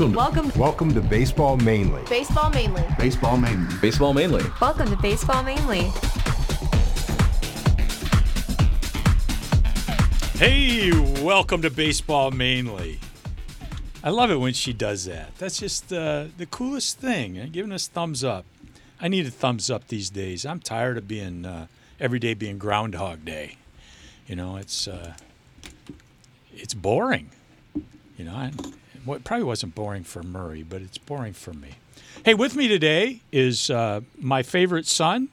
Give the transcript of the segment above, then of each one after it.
Welcome. Welcome. Welcome to Baseball Mainly. Baseball mainly. Baseball mainly. Baseball mainly. Welcome to Baseball Mainly. Hey, welcome to Baseball Mainly. I love it when she does that. That's just uh, the coolest thing, uh, giving us thumbs up. I need a thumbs up these days. I'm tired of being uh, every day being Groundhog Day. You know, it's uh, it's boring. You know, I, well, it probably wasn't boring for Murray, but it's boring for me. Hey, with me today is uh, my favorite son,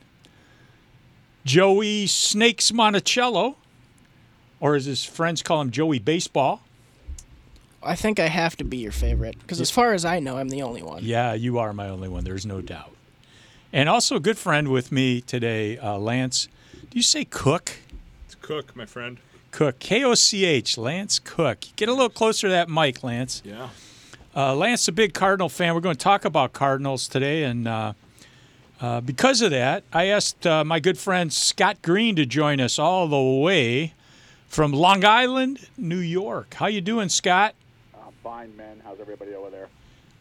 Joey Snakes Monticello, or as his friends call him, Joey Baseball. I think I have to be your favorite because, as far as I know, I'm the only one. Yeah, you are my only one. There's no doubt. And also a good friend with me today, uh, Lance. Do you say Cook? It's Cook, my friend. Cook. K O C H. Lance Koch. Get a little closer to that mic, Lance. Yeah. Uh, Lance a big Cardinal fan. We're going to talk about Cardinals today, and uh, uh, because of that, I asked uh, my good friend Scott Green to join us all the way from Long Island, New York. How you doing, Scott? I'm fine, man. How's everybody over there?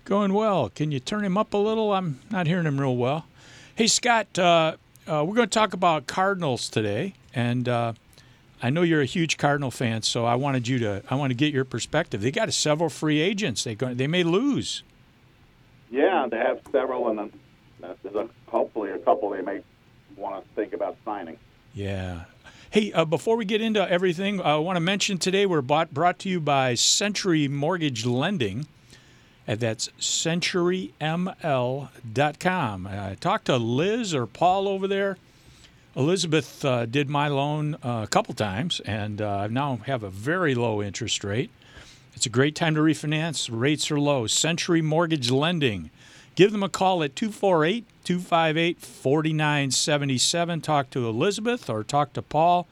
Going well. Can you turn him up a little? I'm not hearing him real well. Hey, Scott, uh, uh, we're going to talk about Cardinals today, and uh, I know you're a huge Cardinal fan, so I wanted you to. I want to get your perspective. They got several free agents. They go, they may lose. Yeah, they have several, and then uh, there's a, hopefully a couple they may want to think about signing. Yeah. Hey, uh, before we get into everything, I want to mention today we're bought, brought to you by Century Mortgage Lending. And that's centuryml.com. I talked to Liz or Paul over there. Elizabeth uh, did my loan uh, a couple times, and uh, I now have a very low interest rate. It's a great time to refinance. Rates are low. Century Mortgage Lending. Give them a call at 248 258 4977. Talk to Elizabeth or talk to Paul,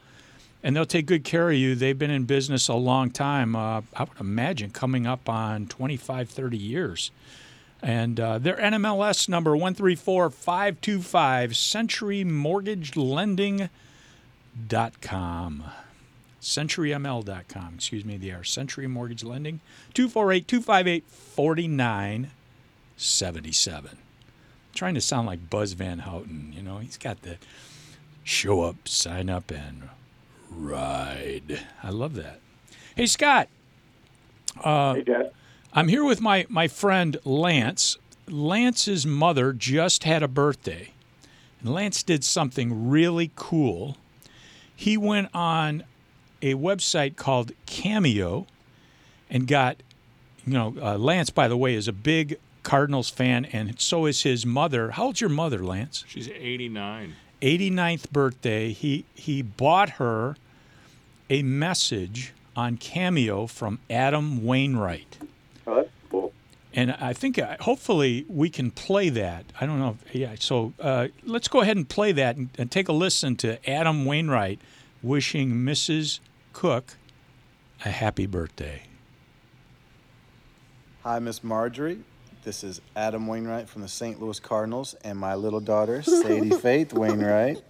and they'll take good care of you. They've been in business a long time. Uh, I would imagine coming up on 25, 30 years. And uh, their NMLS number 134525, centurymortgagelending.com. CenturyML.com, excuse me, they are Century Mortgage Lending, 248 258 4977. Trying to sound like Buzz Van Houten, you know, he's got the show up, sign up, and ride. I love that. Hey, Scott. Uh, hey, Jeff. I'm here with my, my friend Lance. Lance's mother just had a birthday. And Lance did something really cool. He went on a website called Cameo and got, you know, uh, Lance, by the way, is a big Cardinals fan, and so is his mother. How old's your mother, Lance? She's 89. 89th birthday. He he bought her a message on Cameo from Adam Wainwright. That's cool. And I think uh, hopefully we can play that. I don't know. If, yeah. So uh, let's go ahead and play that and, and take a listen to Adam Wainwright wishing Mrs. Koch a happy birthday. Hi, Miss Marjorie. This is Adam Wainwright from the St. Louis Cardinals and my little daughter, Sadie Faith Wainwright.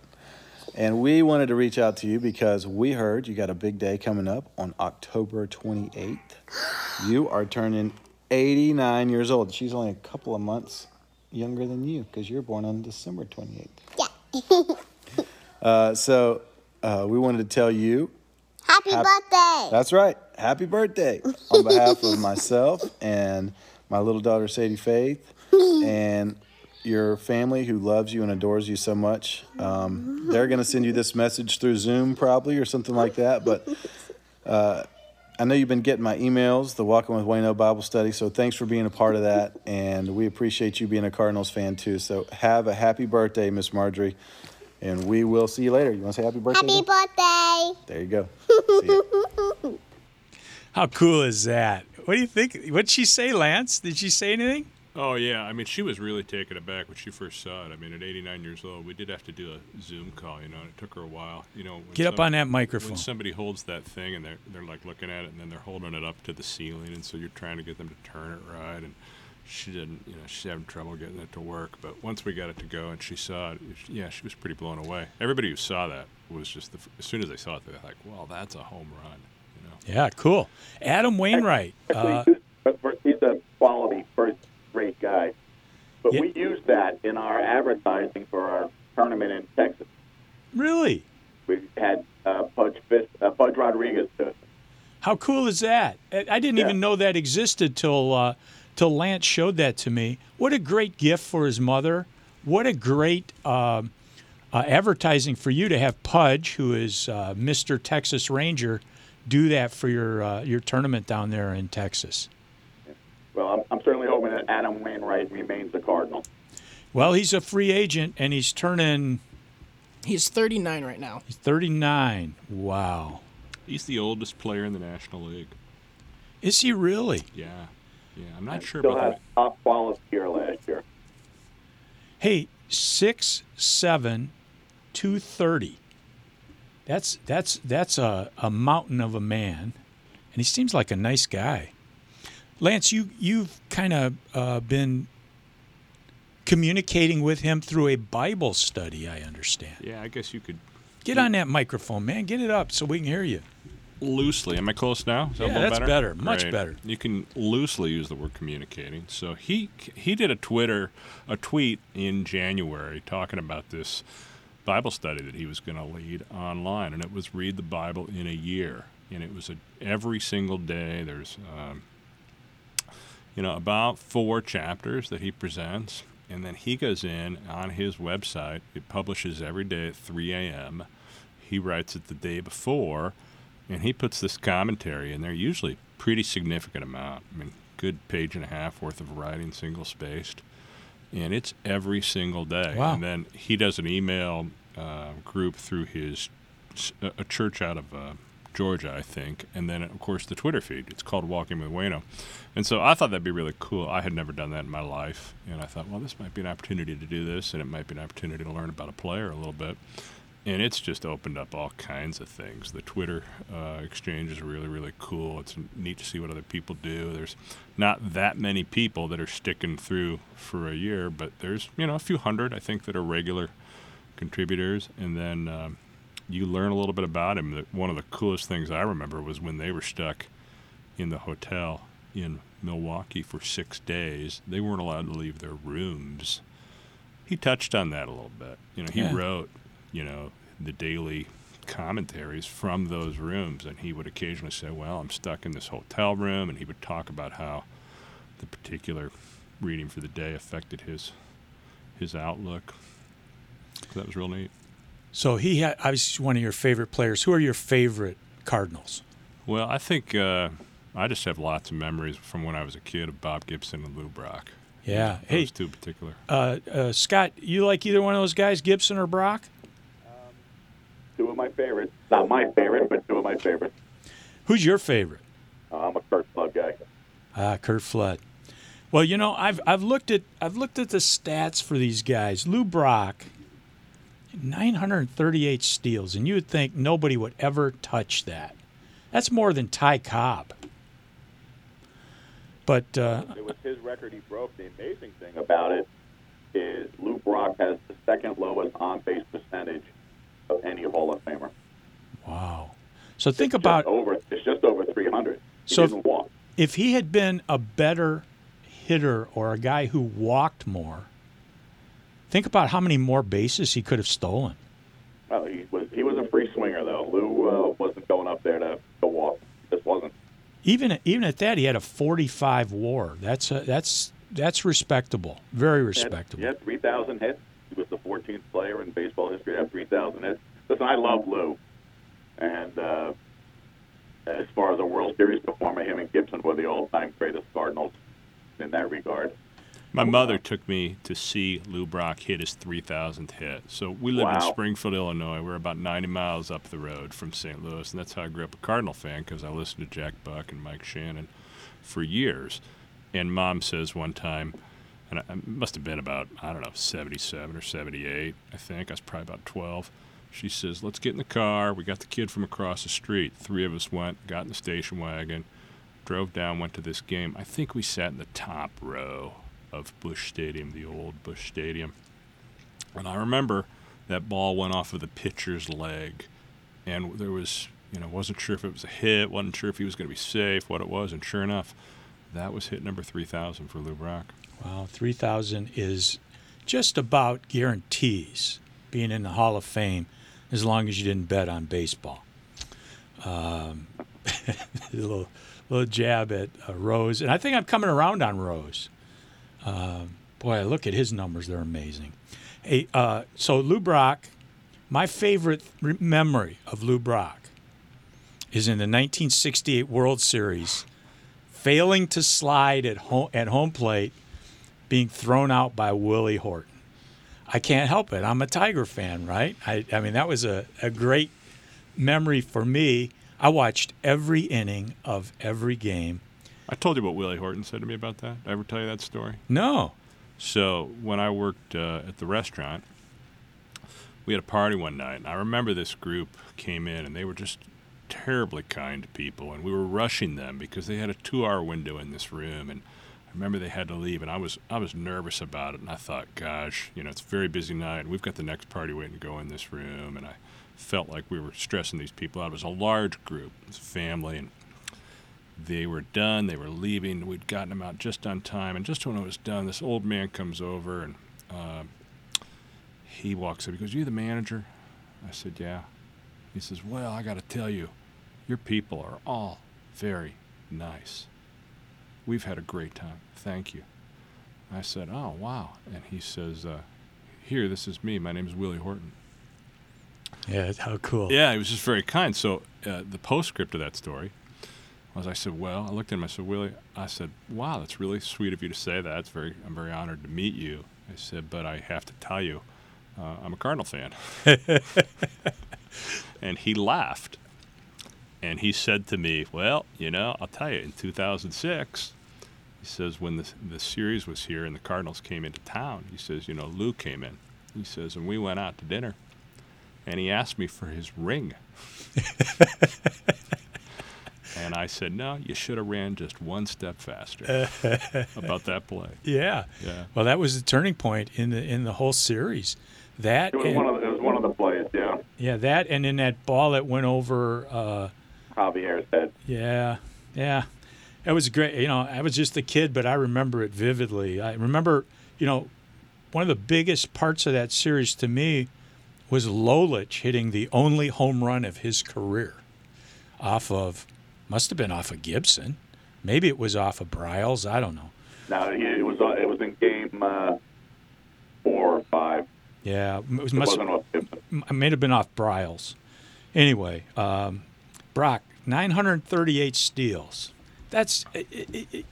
And we wanted to reach out to you because we heard you got a big day coming up on October 28th. You are turning 89 years old. She's only a couple of months younger than you because you're born on December 28th. Yeah. uh, so uh, we wanted to tell you Happy Hap- birthday! That's right. Happy birthday on behalf of myself and my little daughter Sadie Faith and your family who loves you and adores you so much. Um, they're going to send you this message through Zoom probably or something like that. But uh, I know you've been getting my emails, the Walking with Wayno Bible study. So thanks for being a part of that. And we appreciate you being a Cardinals fan too. So have a happy birthday, Miss Marjorie. And we will see you later. You want to say happy birthday? Happy again? birthday! There you go. See ya. How cool is that? What do you think? What'd she say, Lance? Did she say anything? Oh yeah, I mean she was really taken aback when she first saw it. I mean at 89 years old, we did have to do a Zoom call, you know, and it took her a while. You know, when Get up some- on that microphone. When somebody holds that thing and they're they're like looking at it and then they're holding it up to the ceiling, and so you're trying to get them to turn it right, and she didn't, you know, she's having trouble getting it to work. But once we got it to go and she saw it, it- yeah, she was pretty blown away. Everybody who saw that was just the, as soon as they saw it, they're like, "Well, that's a home run." You know. Yeah, cool. Adam Wainwright. Uh, Actually, but he's a quality, first rate guy. But Yeah. we used that in our advertising for our tournament in Texas. Really? We had uh, Pudge, Fist, uh, Rodriguez to How cool is that? I didn't Yeah. even know that existed till uh, till Lance showed that to me. What a great gift for his mother. What a great um uh, advertising for you to have Pudge, who is uh, Mr. Texas Ranger, do that for your uh, your tournament down there in Texas. Well, I'm, I'm certainly that Adam Wainwright remains a Cardinal. Well, he's a free agent and he's turning He's 39 right now. He's 39. Wow. He's the oldest player in the National League. Is he really? Yeah, yeah. I'm not sure Still about had top quality here last year. Hey, six seven, two thirty. That's that's that's a, a mountain of a man, and he seems like a nice guy. Lance, you you've kind of uh, been communicating with him through a Bible study. I understand. Yeah, I guess you could Get on that microphone, man. Get it up so we can hear you. loosely. Am I close now? Is that Yeah, that's better, much Great. better. You can loosely use the word communicating. So he he did a Twitter a tweet in January talking about this Bible study that he was going to lead online, and it was read the Bible in a year, and it was a, every single day. There's um, you know about four chapters that he presents, and then he goes in on his website. It publishes every day at 3 a.m. He writes it the day before, and he puts this commentary in there, usually pretty significant amount. I mean, good page and a half worth of writing, single spaced, and it's every single day. Wow. And then he does an email uh, group through his a church out of uh, Georgia, I think, and then of course the Twitter feed. It's called Walking with Wayno, and so I thought that'd be really cool. I had never done that in my life, and I thought, well, this might be an opportunity to do this, and it might be an opportunity to learn about a player a little bit. And it's just opened up all kinds of things. The Twitter uh, exchange is really, really cool. It's neat to see what other people do. There's not that many people that are sticking through for a year, but there's you know a few hundred I think that are regular contributors, and then um, you learn a little bit about him. One of the coolest things I remember was when they were stuck in the hotel in Milwaukee for six days. They weren't allowed to leave their rooms. He touched on that a little bit. You know, he Yeah. wrote, you know, the daily commentaries from those rooms, and he would occasionally say, "Well, I'm stuck in this hotel room," and he would talk about how the particular reading for the day affected his his outlook. So that was real neat. So he had obviously one of your favorite players. Who are your favorite Cardinals? Well, I think uh, I just have lots of memories from when I was a kid of Bob Gibson and Lou Brock. Yeah. Those Hey, two in particular. uh, uh, Scott, you like either one of those guys, Gibson or Brock? Two of my favorites. Not my favorite, but two of my favorites. Who's your favorite? Uh, I'm a Curt Flood guy. Ah, Curt Flood. Well, you know, I've I've looked at I've looked at the stats for these guys. Lou Brock, 938 steals, and you would think nobody would ever touch that. That's more than Ty Cobb. But uh, It was his record he broke. The amazing thing about it is Lou Brock has the second lowest on base percentage of any Hall of Famer. wow. So think Just about over. It's just over 300. He So if he had been a better hitter or a guy who walked more. Think about how many more bases he could have stolen. Well, he was he was a free swinger though. Lou uh, wasn't going up there to, to walk. This wasn't. Even even at that, he had a 45 WAR. That's a, that's that's respectable. Very respectable. He had 3,000 hits. He was the 14th player in baseball history to have 3,000 hits. Listen, I love Lou. And uh, as far as a World Series performer, him and Gibson were the all-time greatest Cardinals in that regard. My mother took me to see Lou Brock hit his 3,000th hit. So we live in Springfield, Illinois. We're about 90 miles up the road from St. Louis, and that's how I grew up a Cardinal fan because I listened to Jack Buck and Mike Shannon for years. And mom says one time, and I must have been about, I don't know, 77 or 78, I think. I was probably about 12. She says, Let's get in the car. We got the kid from across the street. Three of us went, got in the station wagon, drove down, went to this game. I think we sat in the top row of Busch Stadium, the old Busch Stadium. And I remember that ball went off of the pitcher's leg, and there was, you know, wasn't sure if it was a hit, wasn't sure if he was going to be safe, what it was, and sure enough, That was hit number 3,000 for Lou Brock. Wow, 3,000 is just about guarantees being in the Hall of Fame as long as you didn't bet on baseball. Um, a little, little jab at uh, Rose. And I think I'm coming around on Rose. Um, boy, look at his numbers, they're amazing. Hey, uh, so Lou Brock, my favorite re- memory of Lou Brock is in the 1968 World Series, failing to slide at home, at home plate, being thrown out by Willie Horton. I can't help it. I'm a Tiger fan, right? I, I mean, that was a, a great memory for me. I watched every inning of every game. I told you what Willie Horton said to me about that. Did I ever tell you that story? No. So when I worked uh, at the restaurant, we had a party one night, and I remember this group came in, and they were just terribly kind to people, and we were rushing them because they had a two-hour window in this room, and I remember they had to leave, and I was I was nervous about it, and I thought, gosh, you know, it's a very busy night, and we've got the next party waiting to go in this room, and I felt like we were stressing these people out. It was a large group, it was a family, and they were done. They were leaving. We'd gotten them out just on time, and just when it was done, this old man comes over and uh, he walks up. He goes, "You the manager?" I said, "Yeah." He says, "Well, I got to tell you, your people are all very nice. We've had a great time. Thank you." I said, "Oh, wow." And he says, uh, "Here, this is me. My name is Willie Horton." Yeah, how cool. Yeah, he was just very kind. So uh, the postscript of that story was I said, well, I looked at him. I said, Willie, I said, wow, that's really sweet of you to say that. It's very, I'm very honored to meet you. I said, but I have to tell you, uh, I'm a Cardinal fan. and he laughed. And he said to me, well, you know, I'll tell you, in 2006, he says, when the, the series was here and the Cardinals came into town, he says, you know, Lou came in. He says, and we went out to dinner. And he asked me for his ring. And I said, no, you should have ran just one step faster about that play. Yeah. Yeah. Well, that was the turning point in the in the whole series. That It was and, one of the, it was one of the plays, yeah. yeah, that and in that ball that went over. Uh, Javier's head. yeah, yeah, it was great. You know, I was just a kid, but I remember it vividly. I remember, you know, one of the biggest parts of that series to me was Lolich hitting the only home run of his career off of must have been off of Gibson. Maybe it was off of Briles. I don't know. No, it was uh, it was in game uh, four or five. Yeah, it was It must wasn't off Gibson. it may have been off Briles. Anyway, um, Brock, 938 steals. That's it, it,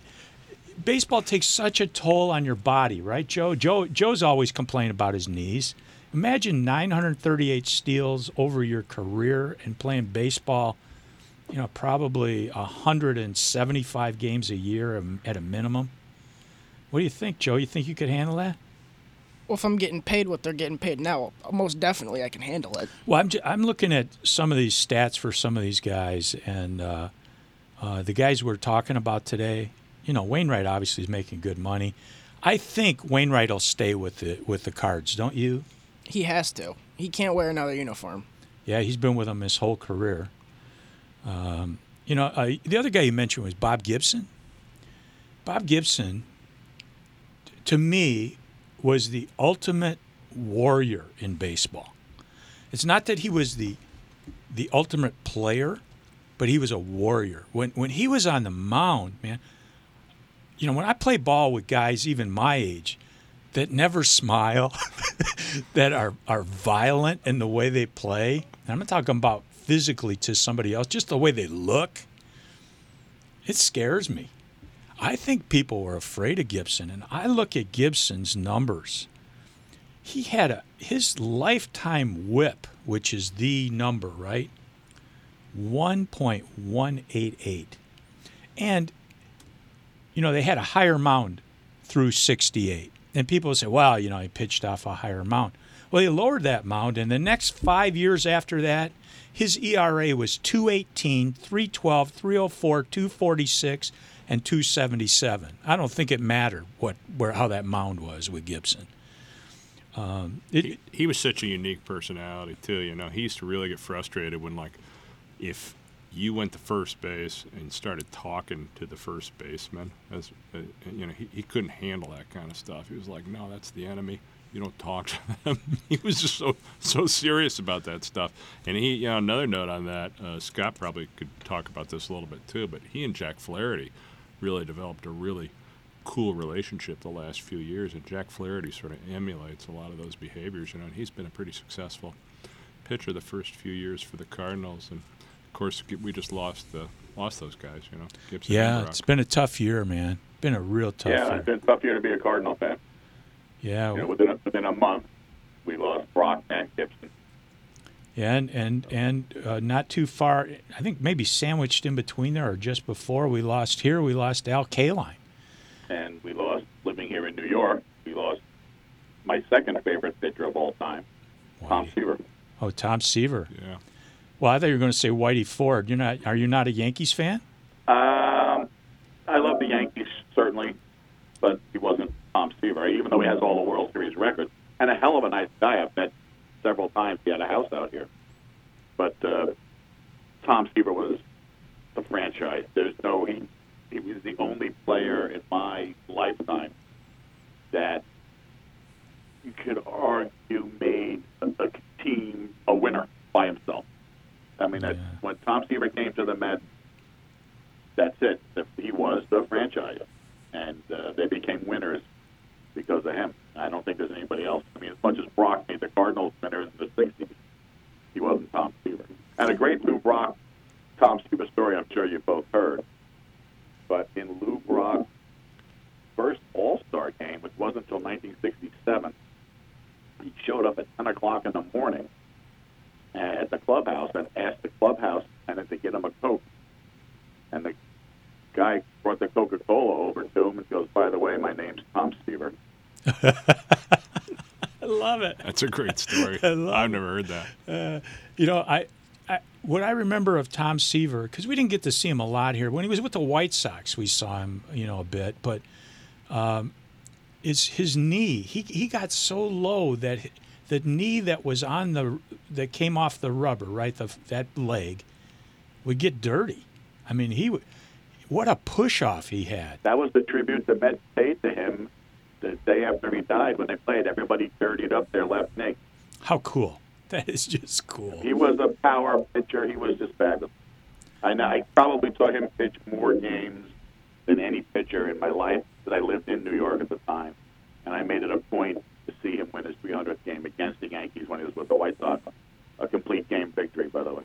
baseball takes such a toll on your body, right, Joe? Joe Joe's always complained about his knees. Imagine 938 steals over your career and playing baseball. You know, probably 175 games a year at a minimum. What do you think, Joe? You think you could handle that? Well, if I'm getting paid what they're getting paid now, most definitely I can handle it. Well, I'm, ju- I'm looking at some of these stats for some of these guys, and uh, uh, the guys we're talking about today. You know, Wainwright obviously is making good money. I think Wainwright will stay with the with the Cards, don't you? He has to. He can't wear another uniform. Yeah, he's been with them his whole career. Um, you know, uh, the other guy you mentioned was Bob Gibson. Bob Gibson, to me, was the ultimate warrior in baseball. It's not that he was the the ultimate player, but he was a warrior. When when he was on the mound, man, you know, when I play ball with guys even my age that never smile, that are are violent in the way they play, and I'm not talking about physically to somebody else, just the way they look, it scares me. I think people are afraid of Gibson, and I look at Gibson's numbers. He had a his lifetime whip, which is the number, right? 1.188. And you know, they had a higher mound through 68. And people say, well, you know, he pitched off a higher mound. Well, he lowered that mound, and the next five years after that, his ERA was 218, 312, 304, 246, and 277. I don't think it mattered what where how that mound was with Gibson. Um, it, He, he was such a unique personality too. You know, he used to really get frustrated when like, if you went to first base and started talking to the first baseman. As uh, you know, he, he couldn't handle that kind of stuff. He was like, "No, that's the enemy. You don't talk to them." he was just so so serious about that stuff. And he, you know, another note on that, uh, Scott probably could talk about this a little bit too. But he and Jack Flaherty really developed a really cool relationship the last few years, and Jack Flaherty sort of emulates a lot of those behaviors. You know, and he's been a pretty successful pitcher the first few years for the Cardinals, and of course we just lost the lost those guys. You know, Gibson. Yeah, Brock. it's been a tough year, man. Been a real tough yeah, year. it's been a tough year to be a Cardinal fan. Yeah, You know, within a, within a month, we lost Brock and Gibson. Yeah, and and and uh, not too far. I think maybe sandwiched in between there, or just before we lost here, we lost Al Kaline. and we lost living here in New York. We lost my second favorite pitcher of all time, Tom Seaver. Oh, Tom Seaver. yeah. Well, I thought you were going to say Whitey Ford. You're not. Are you not a Yankees fan? Um, I love the Yankees certainly, but he wasn't Seaver, even though he has all the World Series records and a hell of a nice guy. I've met several times. He had a house out here, but uh, Tom Seaver was the franchise. There's no he. He was the only player in my lifetime that you could argue made a, a team a winner by himself. I mean, that, Yeah. when Tom Seaver came to the Mets, that's it. He was the franchise, and uh, they became winners because of him. I don't think there's anybody else. I mean, as much as Brock made the Cardinals winners in the '60s, he wasn't Tom Seaver. And a great Lou Brock, Tom Seaver story. I'm sure you both heard. But in Lou Brock's first All-Star game, which wasn't until 1967, he showed up at 10 o'clock in the morning at the clubhouse and asked the clubhouse attendant to get him a Coke. And the guy brought the Coca Cola over to him and goes, By the way, my name's Tom Seaver. I love it. That's a great story. I love I've it. never heard that. You know, I, I what I remember of Tom Seaver because we didn't get to see him a lot here. When he was with the White Sox, we saw him, you know, a bit, but um, is his knee. He he got so low that h- the knee that was on the that came off the rubber, right, the that leg, would get dirty. I mean, he would. What a push off he had. That was the tribute the Mets paid to him the day after he died when they played. Everybody dirtied up their left knee. How cool! That is just cool. He was a power pitcher. He was just fabulous. I know. I probably saw him pitch more games than any pitcher in my life that I lived in New York at the time, and I made it a point to see him win his 300th game against the Yankees when he was with the White Sox. A complete game victory, by the way.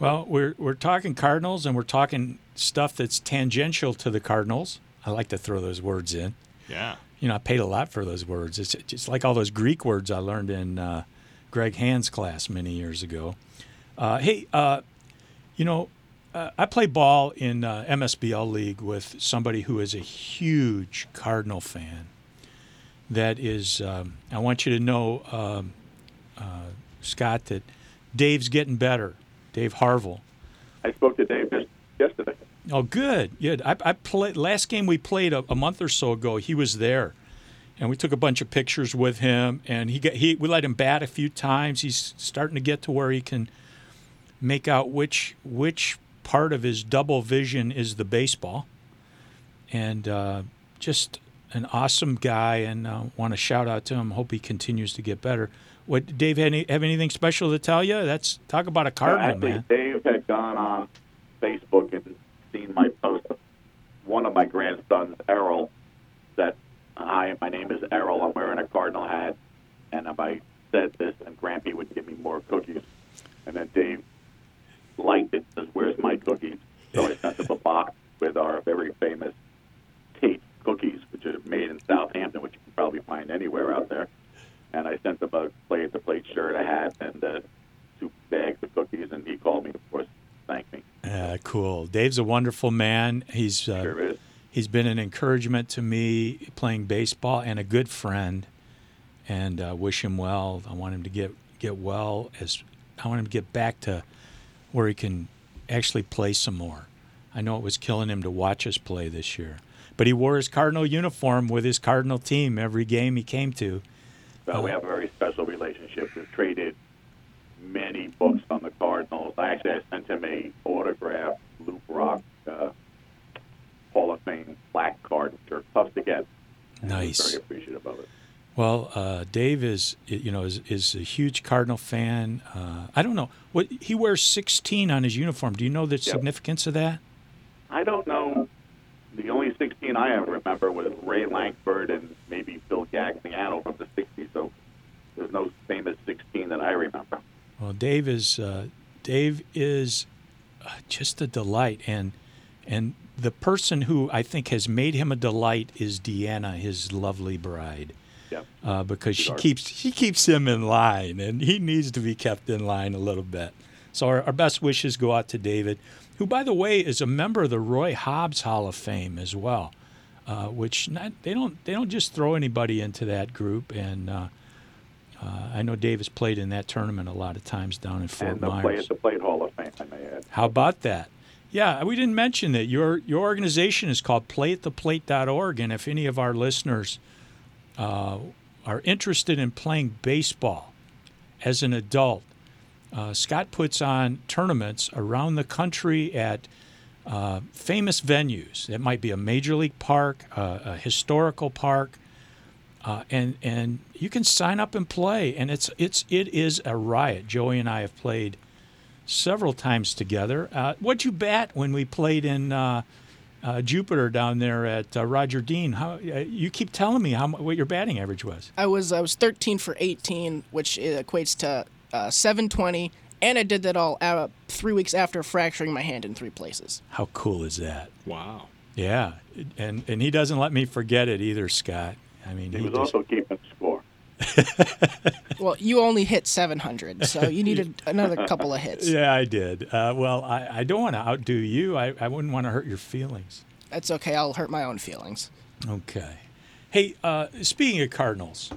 Well, we're we're talking Cardinals and we're talking stuff that's tangential to the Cardinals. I like to throw those words in. Yeah. You know, I paid a lot for those words. It's just like all those Greek words I learned in uh, Greg Hand's class many years ago. Uh, hey, uh, you know, uh, I play ball in uh, MSBL league with somebody who is a huge Cardinal fan. That is, um, I want you to know, um, uh, Scott, that Dave's getting better. Dave Harville. I spoke to Dave just yesterday. Oh, good, good. I, I played last game we played a, a month or so ago. He was there, and we took a bunch of pictures with him. And he got he we let him bat a few times. He's starting to get to where he can make out which which part of his double vision is the baseball. And uh, just an awesome guy, and uh, want to shout out to him. Hope he continues to get better. What Dave any, have anything special to tell you? That's talk about a cardinal, Actually, man. Dave had gone on Facebook and seen my post. One of my grandsons, Errol, said, "Hi, my name is Errol. I'm wearing a cardinal hat, and if I said this, and Grampy would give me more cookies." And then Dave liked it. Says, "Where's my cookies?" So I sent him a box with our very famous Tate cookies, which are made in Southampton, which you can probably find anywhere out there. And I sent him a play at the plate shirt, a hat, and uh, two bags of cookies. And he called me, of course, thank me. Uh, cool. Dave's a wonderful man. He's uh, Sure he's been an encouragement to me playing baseball and a good friend. And uh, wish him well. I want him to get get well as I want him to get back to where he can actually play some more. I know it was killing him to watch us play this year, but he wore his Cardinal uniform with his Cardinal team every game he came to. So we have a very special relationship. We've traded many books on the Cardinals. I actually I sent him a autographed Lou Brock uh, Hall of Fame black card, which are tough to get. And he was Nice. Very appreciative of it. Well, uh, Dave is you know is, is a huge Cardinal fan. Uh, I don't know what he wears 16 on his uniform. Do you know the significance of that? I don't know. The only 16 I ever remember was Ray Lankford and maybe Phil Gagliano from the 60s. So there's no famous 16 that I remember. Well, Dave is uh, Dave is uh, just a delight, and and the person who I think has made him a delight is Deanna, his lovely bride, Yeah. uh, because she keeps she keeps him in line, and he needs to be kept in line a little bit. So our, our best wishes go out to David, who, by the way, is a member of the Roy Hobbs Hall of Fame as well, uh, which not, they don't they don't just throw anybody into that group, and. Uh, uh, I know Dave has played in that tournament a lot of times down in Fort and the Myers. play at the Plate Hall of Fame, I may add. How about that? Yeah, we didn't mention that your your organization is called playattheplate.org, and if any of our listeners uh, are interested in playing baseball as an adult, uh, Scott puts on tournaments around the country at uh, famous venues. It might be a major league park, uh, a historical park, uh, and and you can sign up and play, and it's it's it is a riot. Joey and I have played several times together. Uh, what'd you bat when we played in uh, uh, Jupiter down there at uh, Roger Dean? How uh, you keep telling me how what your batting average was? I was I was 13 for 18, which equates to uh, 720, and I did that all uh, three weeks after fracturing my hand in three places. How cool is that? Wow. Yeah, and and he doesn't let me forget it either, Scott. I mean, He he was just, also keeping score. Well, you only hit 700, so you needed another couple of hits. yeah, I did. Uh, well, I, I don't want to outdo you. I, I wouldn't want to hurt your feelings. That's okay. I'll hurt my own feelings. Okay. Hey, uh, speaking of Cardinals,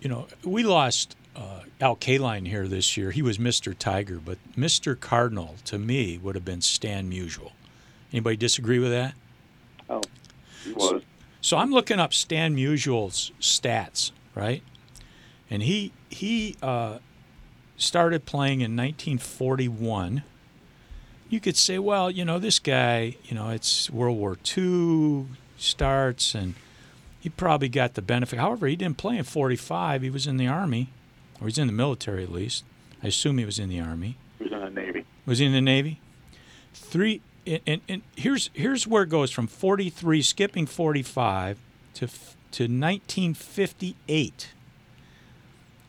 you know, we lost uh, Al Kaline here this year. He was Mr. Tiger, but Mr. Cardinal to me would have been Stan Musial. Anybody disagree with that? Oh, he was. So I'm looking up Stan Musial's stats, right? And he he uh, started playing in 1941. You could say, well, you know, this guy, you know, it's World War II starts, and he probably got the benefit. However, he didn't play in 45. He was in the army, or he's in the military at least. I assume he was in the army. He was in the Navy. Was he in the Navy? Three, and, and, here's here's where it goes from 43, skipping 45 to to 1958.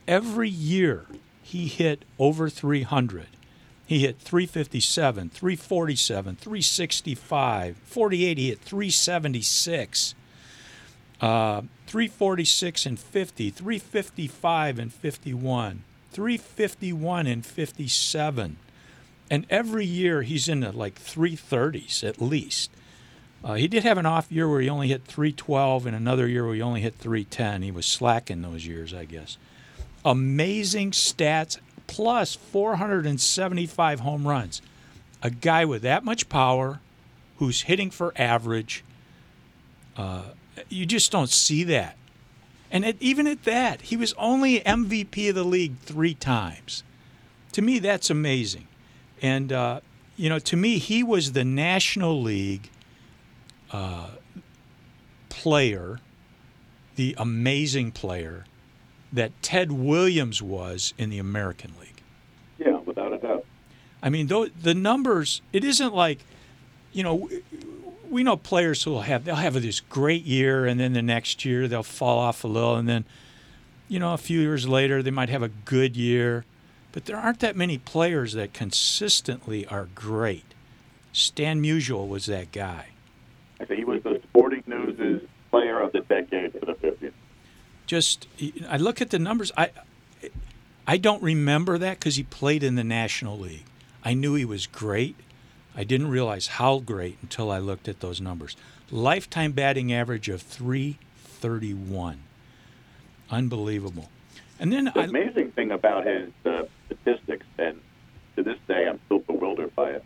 Every year he hit over 300. He hit 357, 347, 365, 48. He hit 376. Uh, 346 and 50, 355 and 51, 351 and 57. And every year he's in the like 330s at least. Uh, he did have an off year where he only hit 312 and another year where he only hit 310. He was slacking those years, I guess. Amazing stats, plus 475 home runs. A guy with that much power who's hitting for average. Uh, you just don't see that. And even at that, he was only MVP of the league three times. To me, that's amazing. And, uh, you know, to me, he was the National League uh, player, the amazing player that Ted Williams was in the American League. Yeah, without a doubt. I mean, though, the numbers, it isn't like, you know, we know players who will have, they'll have this great year and then the next year they'll fall off a little and then, you know, a few years later they might have a good year. But there aren't that many players that consistently are great. Stan Musial was that guy. He was the Sporting News' player of the decade for the 50s. Just, I look at the numbers. I, I don't remember that because he played in the National League. I knew he was great. I didn't realize how great until I looked at those numbers. Lifetime batting average of 331. Unbelievable. And then The I, amazing thing about his uh, statistics, and to this day I'm still bewildered by it,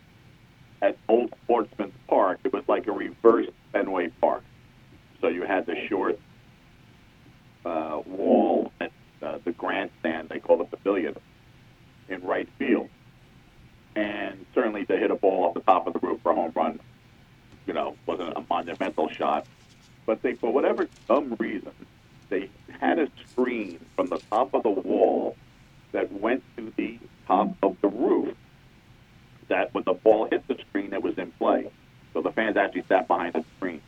at Old Sportsman's Park, it was like a reverse Fenway Park. So you had the short uh, wall and uh, the grandstand, they call the pavilion, in in right field. And certainly to hit a ball off the top of the roof for a home run, you know, wasn't a monumental shot. But they, for whatever dumb reason, they had a screen from the top of the wall that went to the top of the roof. That when the ball hit the screen, it was in play. So the fans actually sat behind the screen.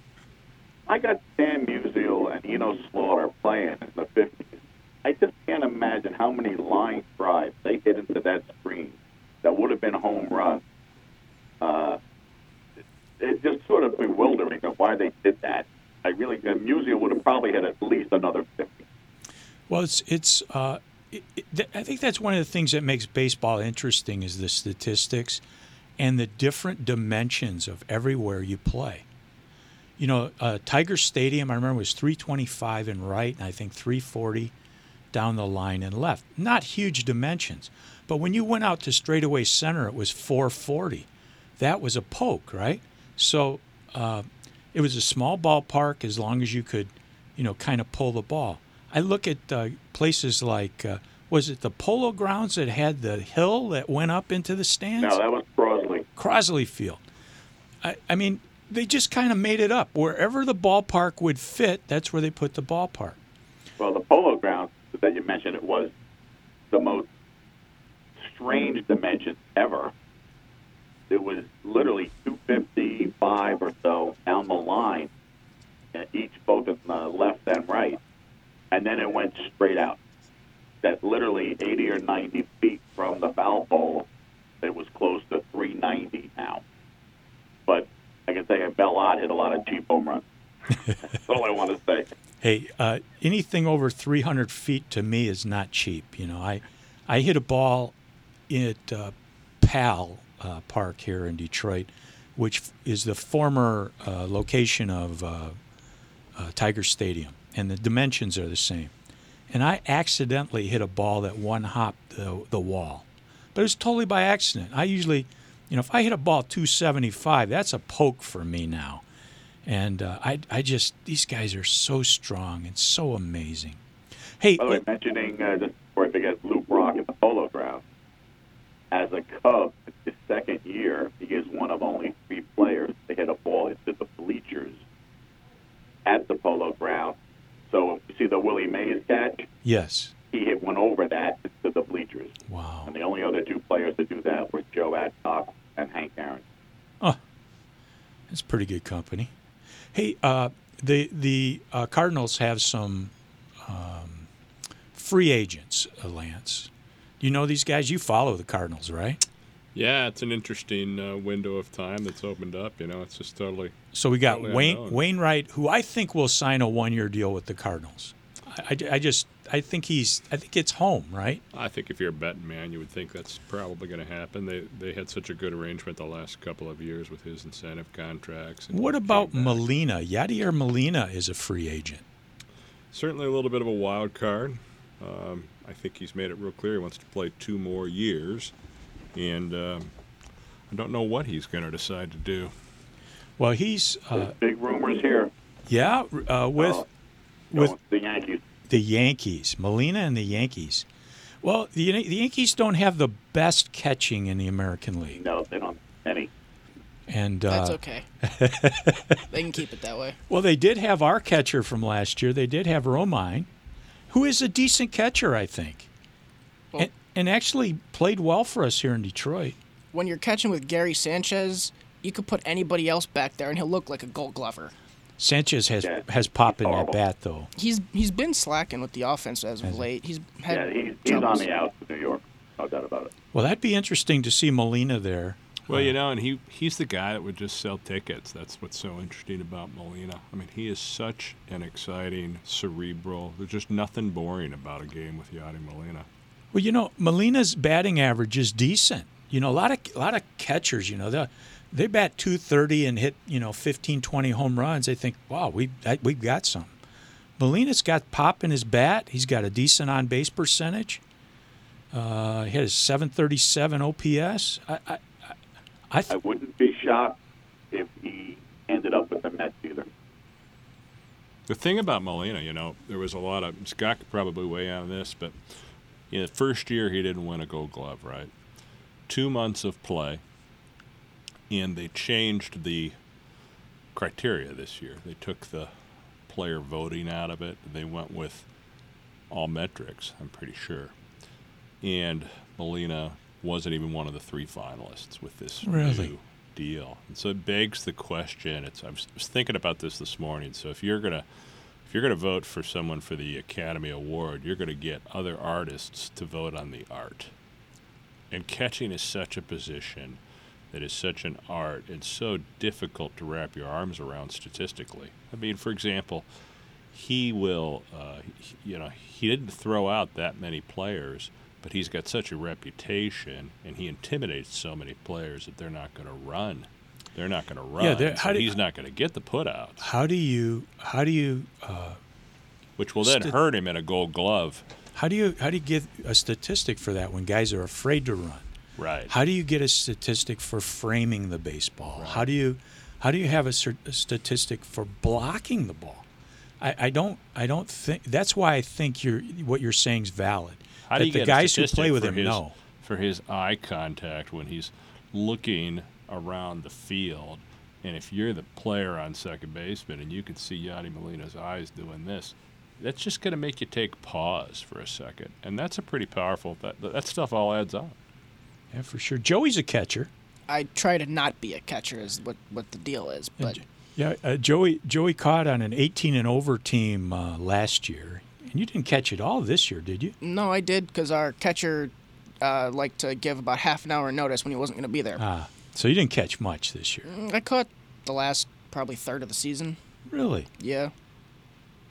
I got Stan Musial and Enos Slaughter playing in the 50s. I just can't imagine how many line drives they hit into that screen that would have been home runs. Uh, it, it's just sort of bewildering of why they did that. I really, Musial would have probably hit at least another 50. Well, it's it's. Uh, it, I think that's one of the things that makes baseball interesting is the statistics and the different dimensions of everywhere you play. You know, uh, Tiger Stadium, I remember was 325 in right, and I think 340 down the line and left. Not huge dimensions, but when you went out to straightaway center, it was 440. That was a poke, right? So uh, it was a small ballpark as long as you could, you know, kind of pull the ball. I look at uh, places like, uh, was it the Polo Grounds that had the hill that went up into the stands? No, that was Crosley. Crosley Field. I, I mean, they just kind of made it up. Wherever the ballpark would fit, that's where they put the ballpark. Well, the Polo Grounds that you mentioned, it was the most strange dimension ever. It was literally 255 or so down the line, each both in the left and right, and then it went straight out. That literally 80 or 90 feet from the foul pole, it was close to 390 now. But I can say Mel Ott hit a lot of cheap home runs. That's all I want to say. Hey, uh, anything over 300 feet to me is not cheap. You know, I, I hit a ball at uh, Pal uh, Park here in Detroit, which is the former uh, location of uh, uh, Tiger Stadium, and the dimensions are the same. And I accidentally hit a ball that one hopped the, the wall, but it was totally by accident. I usually, you know, if I hit a ball 275, that's a poke for me now. And uh, I, I just these guys are so strong and so amazing. Hey, By the way, mentioning uh, just before I forget, Lou Brock at the Polo Ground. As a Cub, his second year, he is one of only three players to hit a ball into the bleachers at the Polo Ground. So you see the Willie Mays catch? yes, He hit one over that to the bleachers. wow. And the only other two players to do that were Joe Adcock and Hank Aaron. Oh, that's pretty good company. Hey, uh, the the uh, Cardinals have some um, free agents, uh, Lance. You know these guys. You follow the Cardinals, right? Yeah, it's an interesting uh, window of time that's opened up. You know, it's just totally. So we got Totally Wayne unknown. Wainwright, who I think will sign a one-year deal with the Cardinals. I, I, I just I think he's I think it's home, right? I think if you're a betting man, you would think that's probably going to happen. They they had such a good arrangement the last couple of years with his incentive contracts. and What about. Molina? Yadier Molina is a free agent. Certainly a little bit of a wild card. Um, I think he's made it real clear he wants to play two more years, and um, I don't know what he's going to decide to do. Well, he's uh, big rumors here. yeah uh, with Oh, with the Yankees. the Yankees, Molina and the Yankees. Well, the, the Yankees don't have the best catching in the American League, No, they don't any. and That's uh, okay. they can keep it that way. well, they did have our catcher from last year. They did have Romine, who is a decent catcher, I think, Well- and, and actually played well for us here in Detroit. When you're catching with Gary Sanchez, you could put anybody else back there and he'll look like a Gold Glover. Sanchez has Yeah, has pop in that bat though. He's he's been slacking with the offense as of Has he? late. He's had Yeah, he's, he's on the out to New York. No doubt about it. Well, that'd be interesting to see Molina there. Well, uh, you know, and he he's the guy that would just sell tickets. That's what's so interesting about Molina. I mean, he is such an exciting, cerebral. There's just nothing boring about a game with Yadi Molina. Well, you know, Molina's batting average is decent. You know, a lot of a lot of catchers, you know, they they bat 230 and hit, you know, 15, 20 home runs. They think, wow, we that, we've got some. Molina's got pop in his bat. He's got a decent on base percentage. Uh, he has 737 OPS. I, I, I, I I wouldn't be shocked if he ended up with the Mets either. The thing about Molina, you know, there was a lot of Scott could probably weigh in on this, but In the first year, he didn't win a Gold Glove, right? Two months of play, and they changed the criteria this year. They took the player voting out of it. They went with all metrics, I'm pretty sure. And Molina wasn't even one of the three finalists with this Really? new deal. And so it begs the question. It's I was, was thinking about this this morning. So if you're gonna if you're gonna vote for someone for the Academy Award, you're gonna get other artists to vote on the art. And catching is such a position that is such an art and so difficult to wrap your arms around statistically. I mean, for example, he will, uh, you know, he didn't throw out that many players, but he's got such a reputation and he intimidates so many players that they're not going to run. They're not going to run. they're- so do- he's not going to get the putouts, How do you how do you uh, which will then Sti- hurt him in a Gold Glove. how do you how do you get a statistic for that when guys are afraid to run? Right. How do you get a statistic for framing the baseball? How do you how do you have a, a statistic for blocking the ball? I, I don't I don't think that's why I think you're what you're saying is valid. How that do you the get a guys who play with him his, know. for his eye contact when he's looking around the field? And if you're the player on second baseman and you can see Yadi Molina's eyes doing this, that's just going to make you take pause for a second, and that's a pretty powerful. That that stuff all adds up. Yeah, for sure. Joey's a catcher. I try to not be a catcher is what, what the deal is. But Yeah, uh, Joey Joey caught on an 18 and over team uh, last year, and you didn't catch it all this year, did you? no, I did because our catcher uh, liked to give about half an hour notice when he wasn't going to be there. Ah, so you didn't catch much this year, mm, I caught the last probably third of the season. really? Yeah.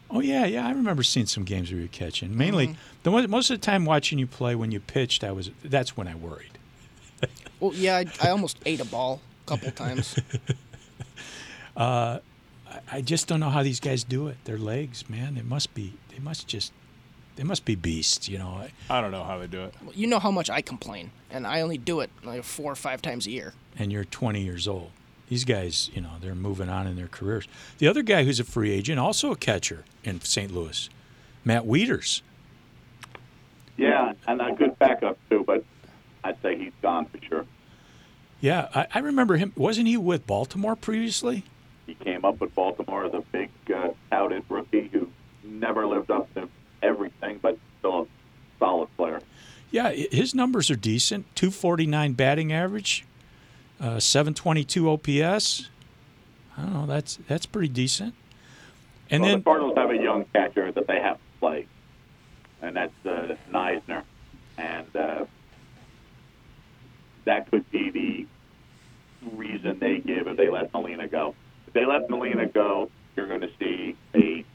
Oh yeah, yeah. I remember seeing some games where you were catching. Mainly, mm-hmm. the one, most of the time watching you play when you pitched, I was that's when I worried. Well, yeah, I, I almost ate a ball a couple times. Uh, I, I just don't know how these guys do it. Their legs, man, they must be they must just they must be beasts, you know. I don't know how they do it. you know how much I complain, and I only do it like four or five times a year. And you're 20 years old. These guys, you know, they're moving on in their careers. The other guy who's a free agent, also a catcher in St. Louis, Matt Wieters. Yeah, and a good backup too, but I'd say he's gone for sure. Yeah, I, I remember him. Wasn't he with Baltimore previously? He came up with Baltimore as a big uh, touted rookie who never lived up to everything, but still a solid player. Yeah, his numbers are decent. 249 batting average, uh, 722 OPS. I don't know. That's that's pretty decent. And well, then the Cardinals have a young catcher that they have to play, and that's uh, Knizner, and uh, that could be the reason they give if they let Molina go. If they let Molina go, you're going to see a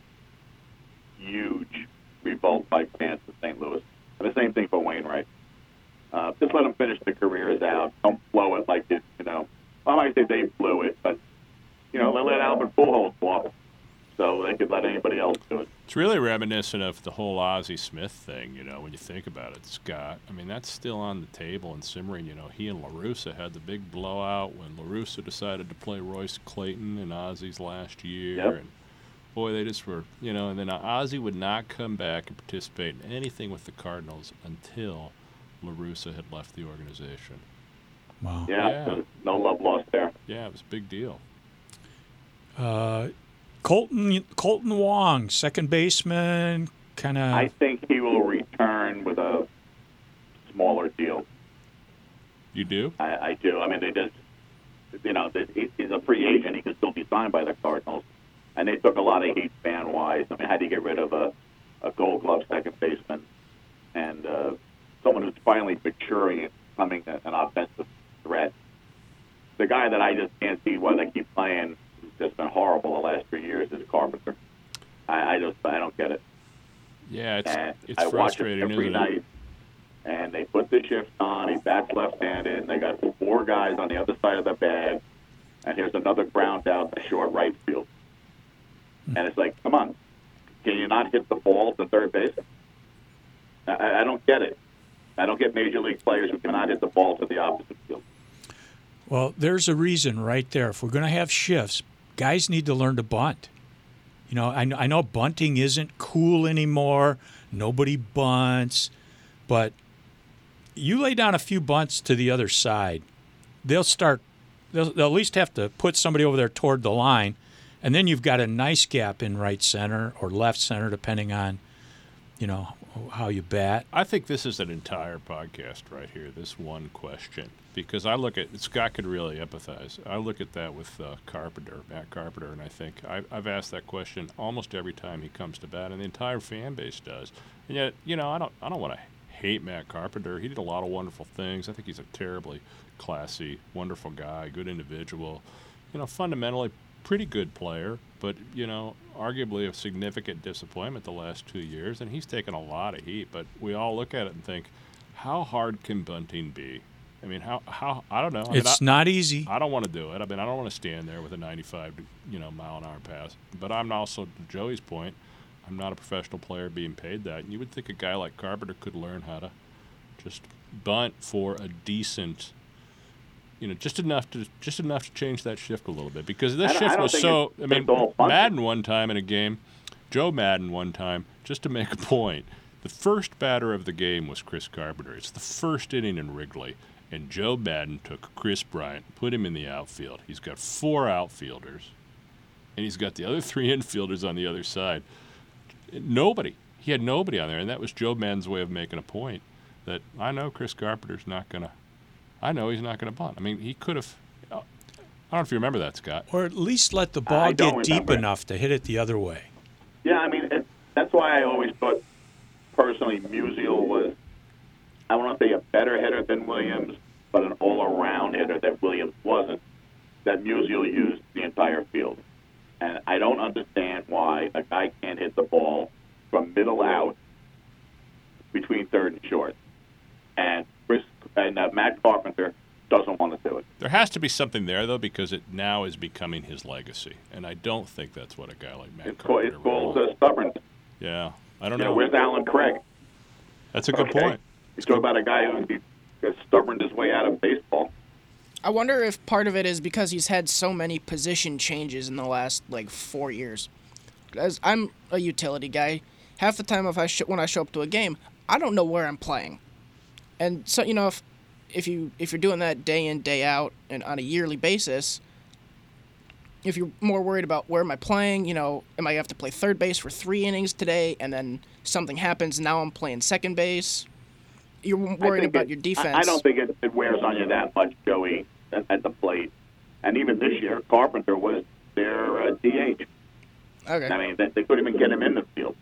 huge revolt by fans in St. Louis. And the same thing for Wainwright. Uh, just let them finish the careers out. Don't blow it like it, you know. I might say they blew it, but you know, they let Albert Pujols walk, so they could let anybody else do it. It's really reminiscent of the whole Ozzie Smith thing, you know, when you think about it, Scott. I mean, that's still on the table and simmering. You know, he and LaRussa had the big blowout when LaRussa decided to play Royce Clayton in Ozzie's last year. Yep. And boy, they just were, you know, and then Ozzie would not come back and participate in anything with the Cardinals until LaRussa had left the organization. wow. Yeah, Yeah. no love lost there. Yeah, it was a big deal. Uh, Kolten Kolten Wong, second baseman, kind of. I think he will return with a smaller deal. You do? I, I do. I mean, they just, you know, he's a free agent. He can still be signed by the Cardinals, and they took a lot of heat fan wise. I mean, how do you get rid of a, a Gold Glove second baseman and uh, someone who's finally maturing and becoming an offensive threat? The guy that I just can't see why they keep playing, who's just been horrible the last three years, is Carpenter. I, I just, I don't get it. Yeah, it's and it's I watch frustrating, every isn't night. it? And they put the shift on. He bats left-handed. And they got four guys on the other side of the bag. And here's another ground out to short right field. And it's like, come on, can you not hit the ball to third base? I, I don't get it. I don't get major league players who cannot hit the ball to the opposite field. Well, there's a reason right there. If we're going to have shifts, guys need to learn to bunt. You know, I, I know bunting isn't cool anymore. Nobody bunts. but you lay down a few bunts to the other side, they'll start. They'll, they'll at least have to put somebody over there toward the line, and then you've got a nice gap in right center or left center, depending on, you know, how you bat. I think this is an entire podcast right here. This one question, because I look at Scott could really empathize. I look at that with uh, Carpenter, Matt Carpenter, and I think I, I've asked that question almost every time he comes to bat, and the entire fan base does. And yet, you know, I don't, I don't want to hate Matt Carpenter. He did a lot of wonderful things. I think he's a terribly classy, wonderful guy, good individual. You know, fundamentally pretty good player, but you know, arguably a significant disappointment the last two years, and he's taken a lot of heat. But we all look at it and think, how hard can bunting be? I mean, how how I don't know. I mean, It's I- not easy. I don't want to do it. I mean, I don't want to stand there with a 95, you know, mile an hour pass. But I'm also, to Joey's point, I'm not a professional player being paid that. And you would think a guy like Carpenter could learn how to just bunt for a decent, you know, just enough to just enough to change that shift a little bit because this I don't- I shift was so. I mean, it's all bunting. Maddon one time in a game, Joe Maddon one time, just to make a point. The first batter of the game was Chris Carpenter. It's the first inning in Wrigley, and Joe Maddon took Kris Bryant, put him in the outfield. He's got four outfielders, and he's got the other three infielders on the other side. Nobody. He had nobody on there, and that was Joe Maddon's way of making a point that I know Chris Carpenter's not gonna. I know he's not gonna bunt. I mean, he could have. Uh, I don't know if you remember that, Scott. Or at least let the ball get deep it. enough to hit it the other way. Yeah, I mean, it, that's why I always thought, personally, Musial was, I want to say a better hitter than Williams, but an all-around hitter that Williams wasn't. That Musial used the entire field, and I don't understand why a guy can't hit the ball from middle out between third and short, and Chris and uh, Matt Carpenter doesn't want to do it. There has to be something there though, because it now is becoming his legacy, and I don't think that's what a guy like Matt It's called, Carpenter it's called would uh, want. stubbornness. Yeah, I don't You know, know. where's Allen Craig? That's a good Okay. point. You talk about a guy who who stubborned his way out of baseball. I wonder if part of it is because he's had so many position changes in the last like four years. As I'm a utility guy, half the time if I sh- when I show up to a game, I don't know where I'm playing, and so you know if if you if you're doing that day in day out and on a yearly basis, if you're more worried about where am I playing, you know, am I have to play third base for three innings today, and then something happens, now I'm playing second base. You're worried about it- your defense. I, I don't think it, it wears on you that much, Joey, at, at the plate. And even this year, Carpenter was their uh, DH. Okay. I mean, they, they couldn't even get him in the field.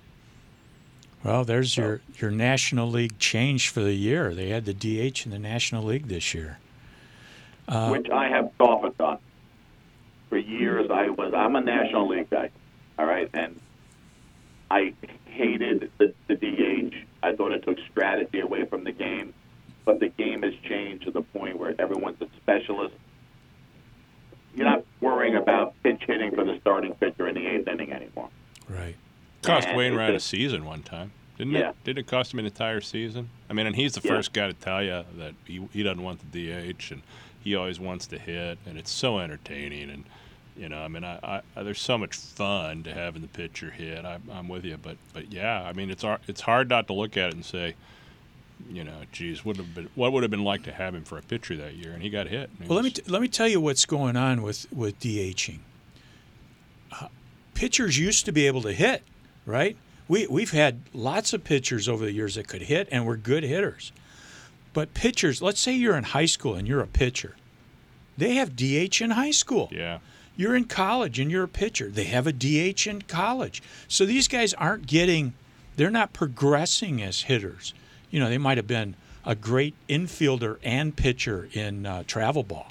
Well, there's your, your National League change for the year. They had the DH in the National League this year. Uh, which I have scoffed on. For years, I was I'm a National League guy, all right, and I hated the, the DH. I thought it took strategy away from the game, but the game has changed to the point where everyone's a specialist. You're not worrying about pitch hitting for the starting pitcher in the eighth inning anymore. Right. Cost And Wainwright a season one time, didn't Yeah. it? Did it cost him an entire season? I mean, and he's the Yeah. first guy to tell you that he he doesn't want the DH and he always wants to hit, and it's so entertaining. And you know, I mean, I, I there's so much fun to having the pitcher hit. I, I'm with you, but but yeah, I mean, it's it's hard not to look at it and say. You know, geez, would have been what would have been like to have him for a pitcher that year, and he got hit. He Well, let me t- let me tell you what's going on with with DHing. Uh, pitchers used to be able to hit, right? We we've had lots of pitchers over the years that could hit and were good hitters. But pitchers, let's say you're in high school and you're a pitcher. They have DH in high school. yeah, You're in college and you're a pitcher. They have a DH in college. So these guys aren't getting, they're not progressing as hitters. You know, they might have been a great infielder and pitcher in uh, travel ball,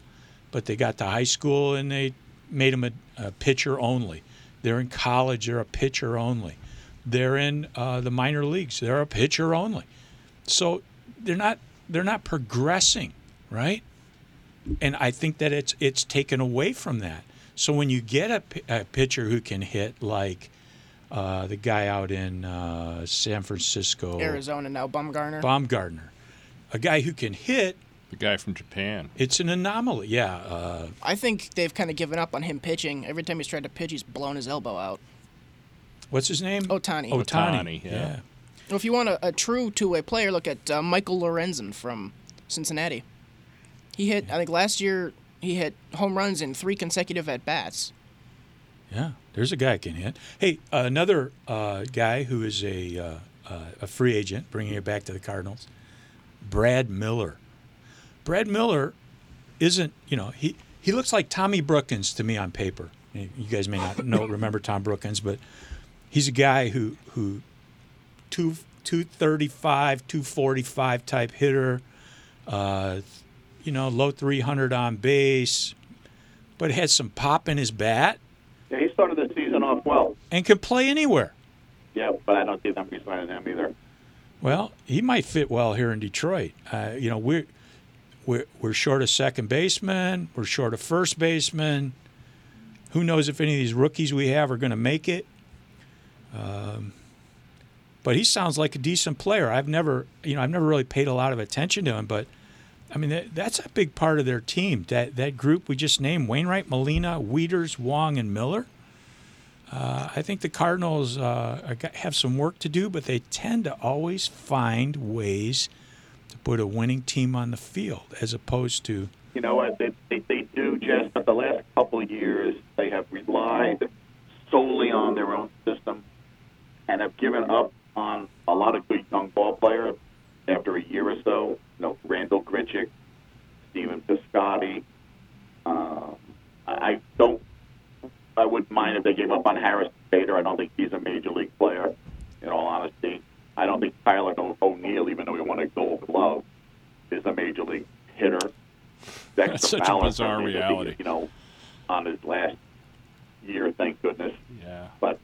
but they got to high school and they made them a, a pitcher only. They're in college, they're a pitcher only. They're in uh, the minor leagues, they're a pitcher only. So they're not they're not progressing, right? and I think that it's it's taken away from that. So when you get a, p- a pitcher who can hit like uh, the guy out in uh, San Francisco, Arizona now, Bumgarner. Baumgartner, a guy who can hit, the guy from Japan. it's an anomaly. Yeah, uh, I think they've kind of given up on him pitching. Every time he's tried to pitch, he's blown his elbow out. What's his name? Ohtani. Otani. Ohtani, yeah. Well, if you want a, a true two-way player, look at uh, Michael Lorenzen from Cincinnati. He hit, I think last year he hit home runs in three consecutive at bats. Yeah, there's a guy can hit. Hey, uh, another uh, guy who is a uh, uh, a free agent, bringing it back to the Cardinals, Brad Miller. Brad Miller isn't, you know, he he looks like Tommy Brookens to me on paper. You guys may not know remember Tom Brookens, but he's a guy who who two 235, 245 type hitter. Uh, you know, low 300 on base, but has some pop in his bat Yeah, he started the season off well. and can play anywhere. Yeah, but I don't see them re-signing him either. Well, he might fit well here in Detroit. Uh, you know, we're, we're we're short of second baseman. We're short of first baseman. Who knows if any of these rookies we have are going to make it? Um, but he sounds like a decent player. I've never, you know, I've never really paid a lot of attention to him, but I mean, that, that's a big part of their team. That that group we just named: Wainwright, Molina, Wieters, Wong, and Miller. Uh, I think the Cardinals uh, have some work to do, but they tend to always find ways to put a winning team on the field, as opposed to You know what? They, they, they do just, but the last couple of years, they have relied solely on their own system and have given up on a lot of good young ball players after a year or so. You know, Randal Grichuk, Steven Piscotty. Um, I, don't. I wouldn't mind if they gave up on Harris Bader. I don't think he's a major league player. In all honesty, I don't think Tyler O'Neill, even though he won a Gold Glove, is a major league hitter. Dexter That's such a bizarre would be, reality. You know, on his last year, thank goodness. Yeah. But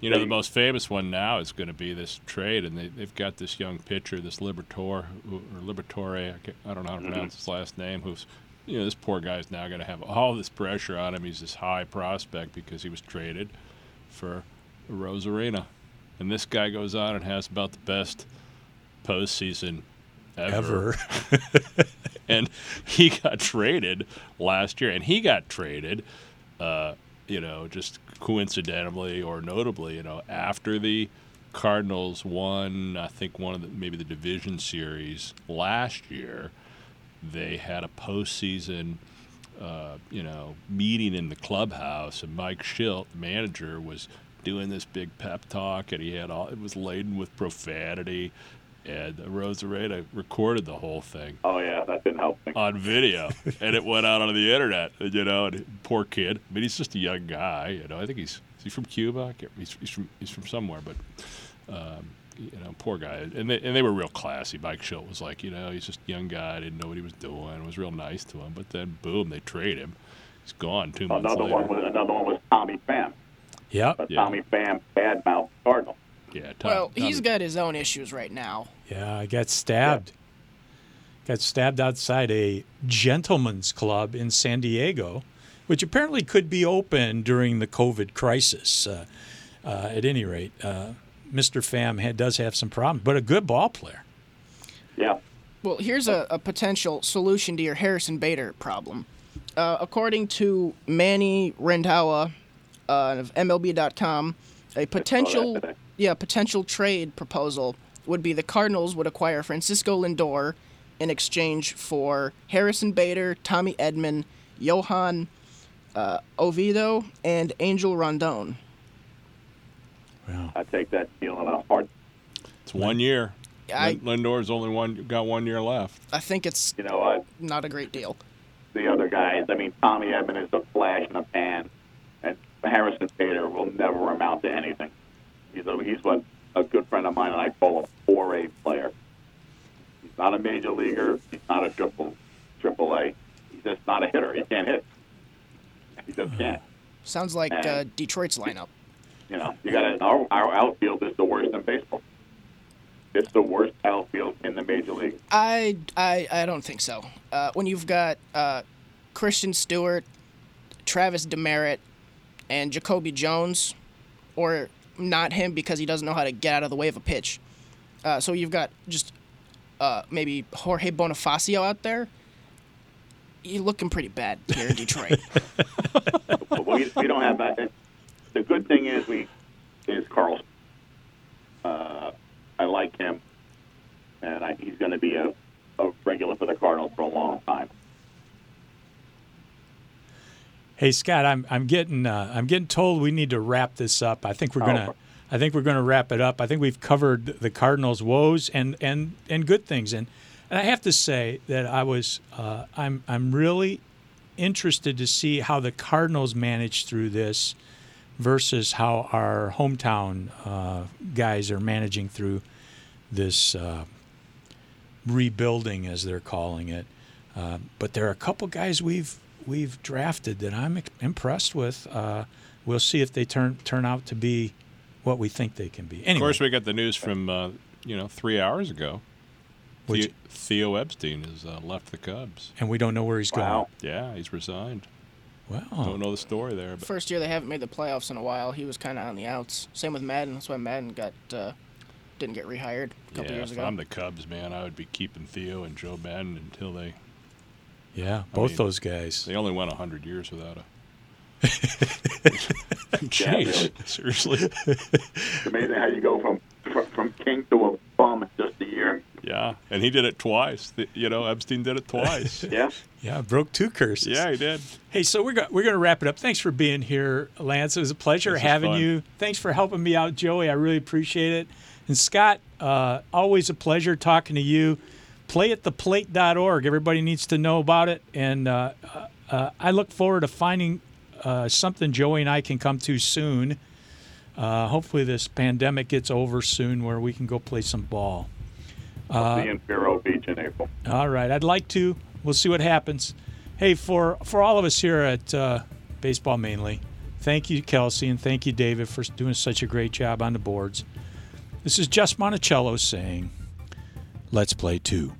You know, the most famous one now is going to be this trade, and they, they've got this young pitcher, this Libertor, or Libertore, I, I don't know how to pronounce his last name, who's, you know, this poor guy's now going to have all this pressure on him. He's this high prospect because he was traded for Rosarina. And this guy goes on and has about the best postseason ever. and he got traded last year, and he got traded, uh, you know, just coincidentally or notably, you know, after the Cardinals won, I think one of the maybe the division series last year. They had a postseason, uh, you know, meeting in the clubhouse, and Mike Shildt, the manager, was doing this big pep talk, and he had all it was laden with profanity. And Rosarena recorded the whole thing oh yeah, that didn't help me. on video, and it went out on the internet. You know, and poor kid. I mean, he's just a young guy. You know, I think he's is he from Cuba? He's, he's from he's from somewhere, but um, you know, poor guy. And they and they were real classy. Mike Shildt was like, you know, he's just a young guy. Didn't know what he was doing. Was real nice to him. But then, boom, they trade him. He's gone two months Another later. one was another one was Tommy Pham, Yep. but Yeah. Tommy Pham badmouthed Cardinal. Yeah, Tom, Well, he's Tommy- got his own issues right now. Yeah, I got stabbed. Got stabbed outside a gentleman's club in San Diego, which apparently could be open during the COVID crisis. Uh, uh, at any rate, uh, Mr. Pham had, does have some problems, but a good ball player. Yeah, Well, here's a, a potential solution to your Harrison Bader problem. Uh, according to Manny Randhawa uh, of MLB.com, a potential today. Yeah potential trade proposal would be the Cardinals would acquire Francisco Lindor in exchange for Harrison Bader, Tommy Edman, Johan uh, Oviedo, and Angel Rondon. Wow. I take that deal in a heart. it's one year. I Lin- Lindor's only one got one year left. I think it's You know what? not a great deal. The other guys, I mean, Tommy Edman is a flash in a pan, and Harrison Bader will never amount to anything. He's a, he's what a good friend of mine and I call a 4A player. He's not a major leaguer. He's not a triple triple A. He's just not a hitter. He can't hit. He just can't. Sounds like uh, Detroit's lineup. You know, you got to our, our outfield is the worst in baseball. It's the worst outfield in the major league. I, I, I don't think so. Uh, when you've got uh, Christin Stewart, Travis Demeritte, and Jacoby Jones, or not him because he doesn't know how to get out of the way of a pitch. Uh, so you've got just uh, maybe Jorge Bonifacio out there. You're looking pretty bad here in Detroit. But we, we don't have that. The good thing is we is Carlson. Uh, I like him, and I, he's going to be a, a regular for the Cardinals for a long time. Hey Scott, I'm I'm getting uh, I'm getting told we need to wrap this up. I think we're Oh. gonna I think we're gonna wrap it up. I think we've covered the Cardinals' woes and and and good things. And and I have to say that I was uh, I'm I'm really interested to see how the Cardinals manage through this versus how our hometown uh, guys are managing through this uh, rebuilding, as they're calling it. Uh, but there are a couple guys we've we've drafted that I'm impressed with. Uh, we'll see if they turn turn out to be what we think they can be. Anyway, Of course, we got the news from uh, you know three hours ago. Which- The- Theo Epstein has uh, left the Cubs. and we don't know where he's Wow. Yeah, he's resigned. going. Don't know the story there, but First year they haven't made the playoffs in a while. He was kind of on the outs. Same with Maddon. That's why Maddon got uh, didn't get rehired a couple yeah, years if ago. I'm the Cubs, man, I would be keeping Theo and Joe Maddon until they yeah, both mean, those guys. they only went hundred years without a. Yeah, really. Seriously. It's amazing how you go from from, from king to a bum in just a year. Yeah, and he did it twice. You know, Epstein did it twice. Yeah. Yeah, broke two curses. yeah, he did. Hey, so we're go- we're going to wrap it up. Thanks for being here, Lance. It was a pleasure This having you. Thanks for helping me out, Joey. I really appreciate it. And Scott, uh, always a pleasure talking to you. Playattheplate.org. Everybody needs to know about it, and uh, uh, I look forward to finding uh, something Joey and I can come to soon. Uh, hopefully, this pandemic gets over soon, where we can go play some ball. I'll see you in Vero Beach in April. All right, I'd like to. We'll see what happens. Hey, for for all of us here at uh, Baseball Mainly, thank you, Kelsey, and thank you, David, for doing such a great job on the boards. This is Just Monticello saying, "Let's play two."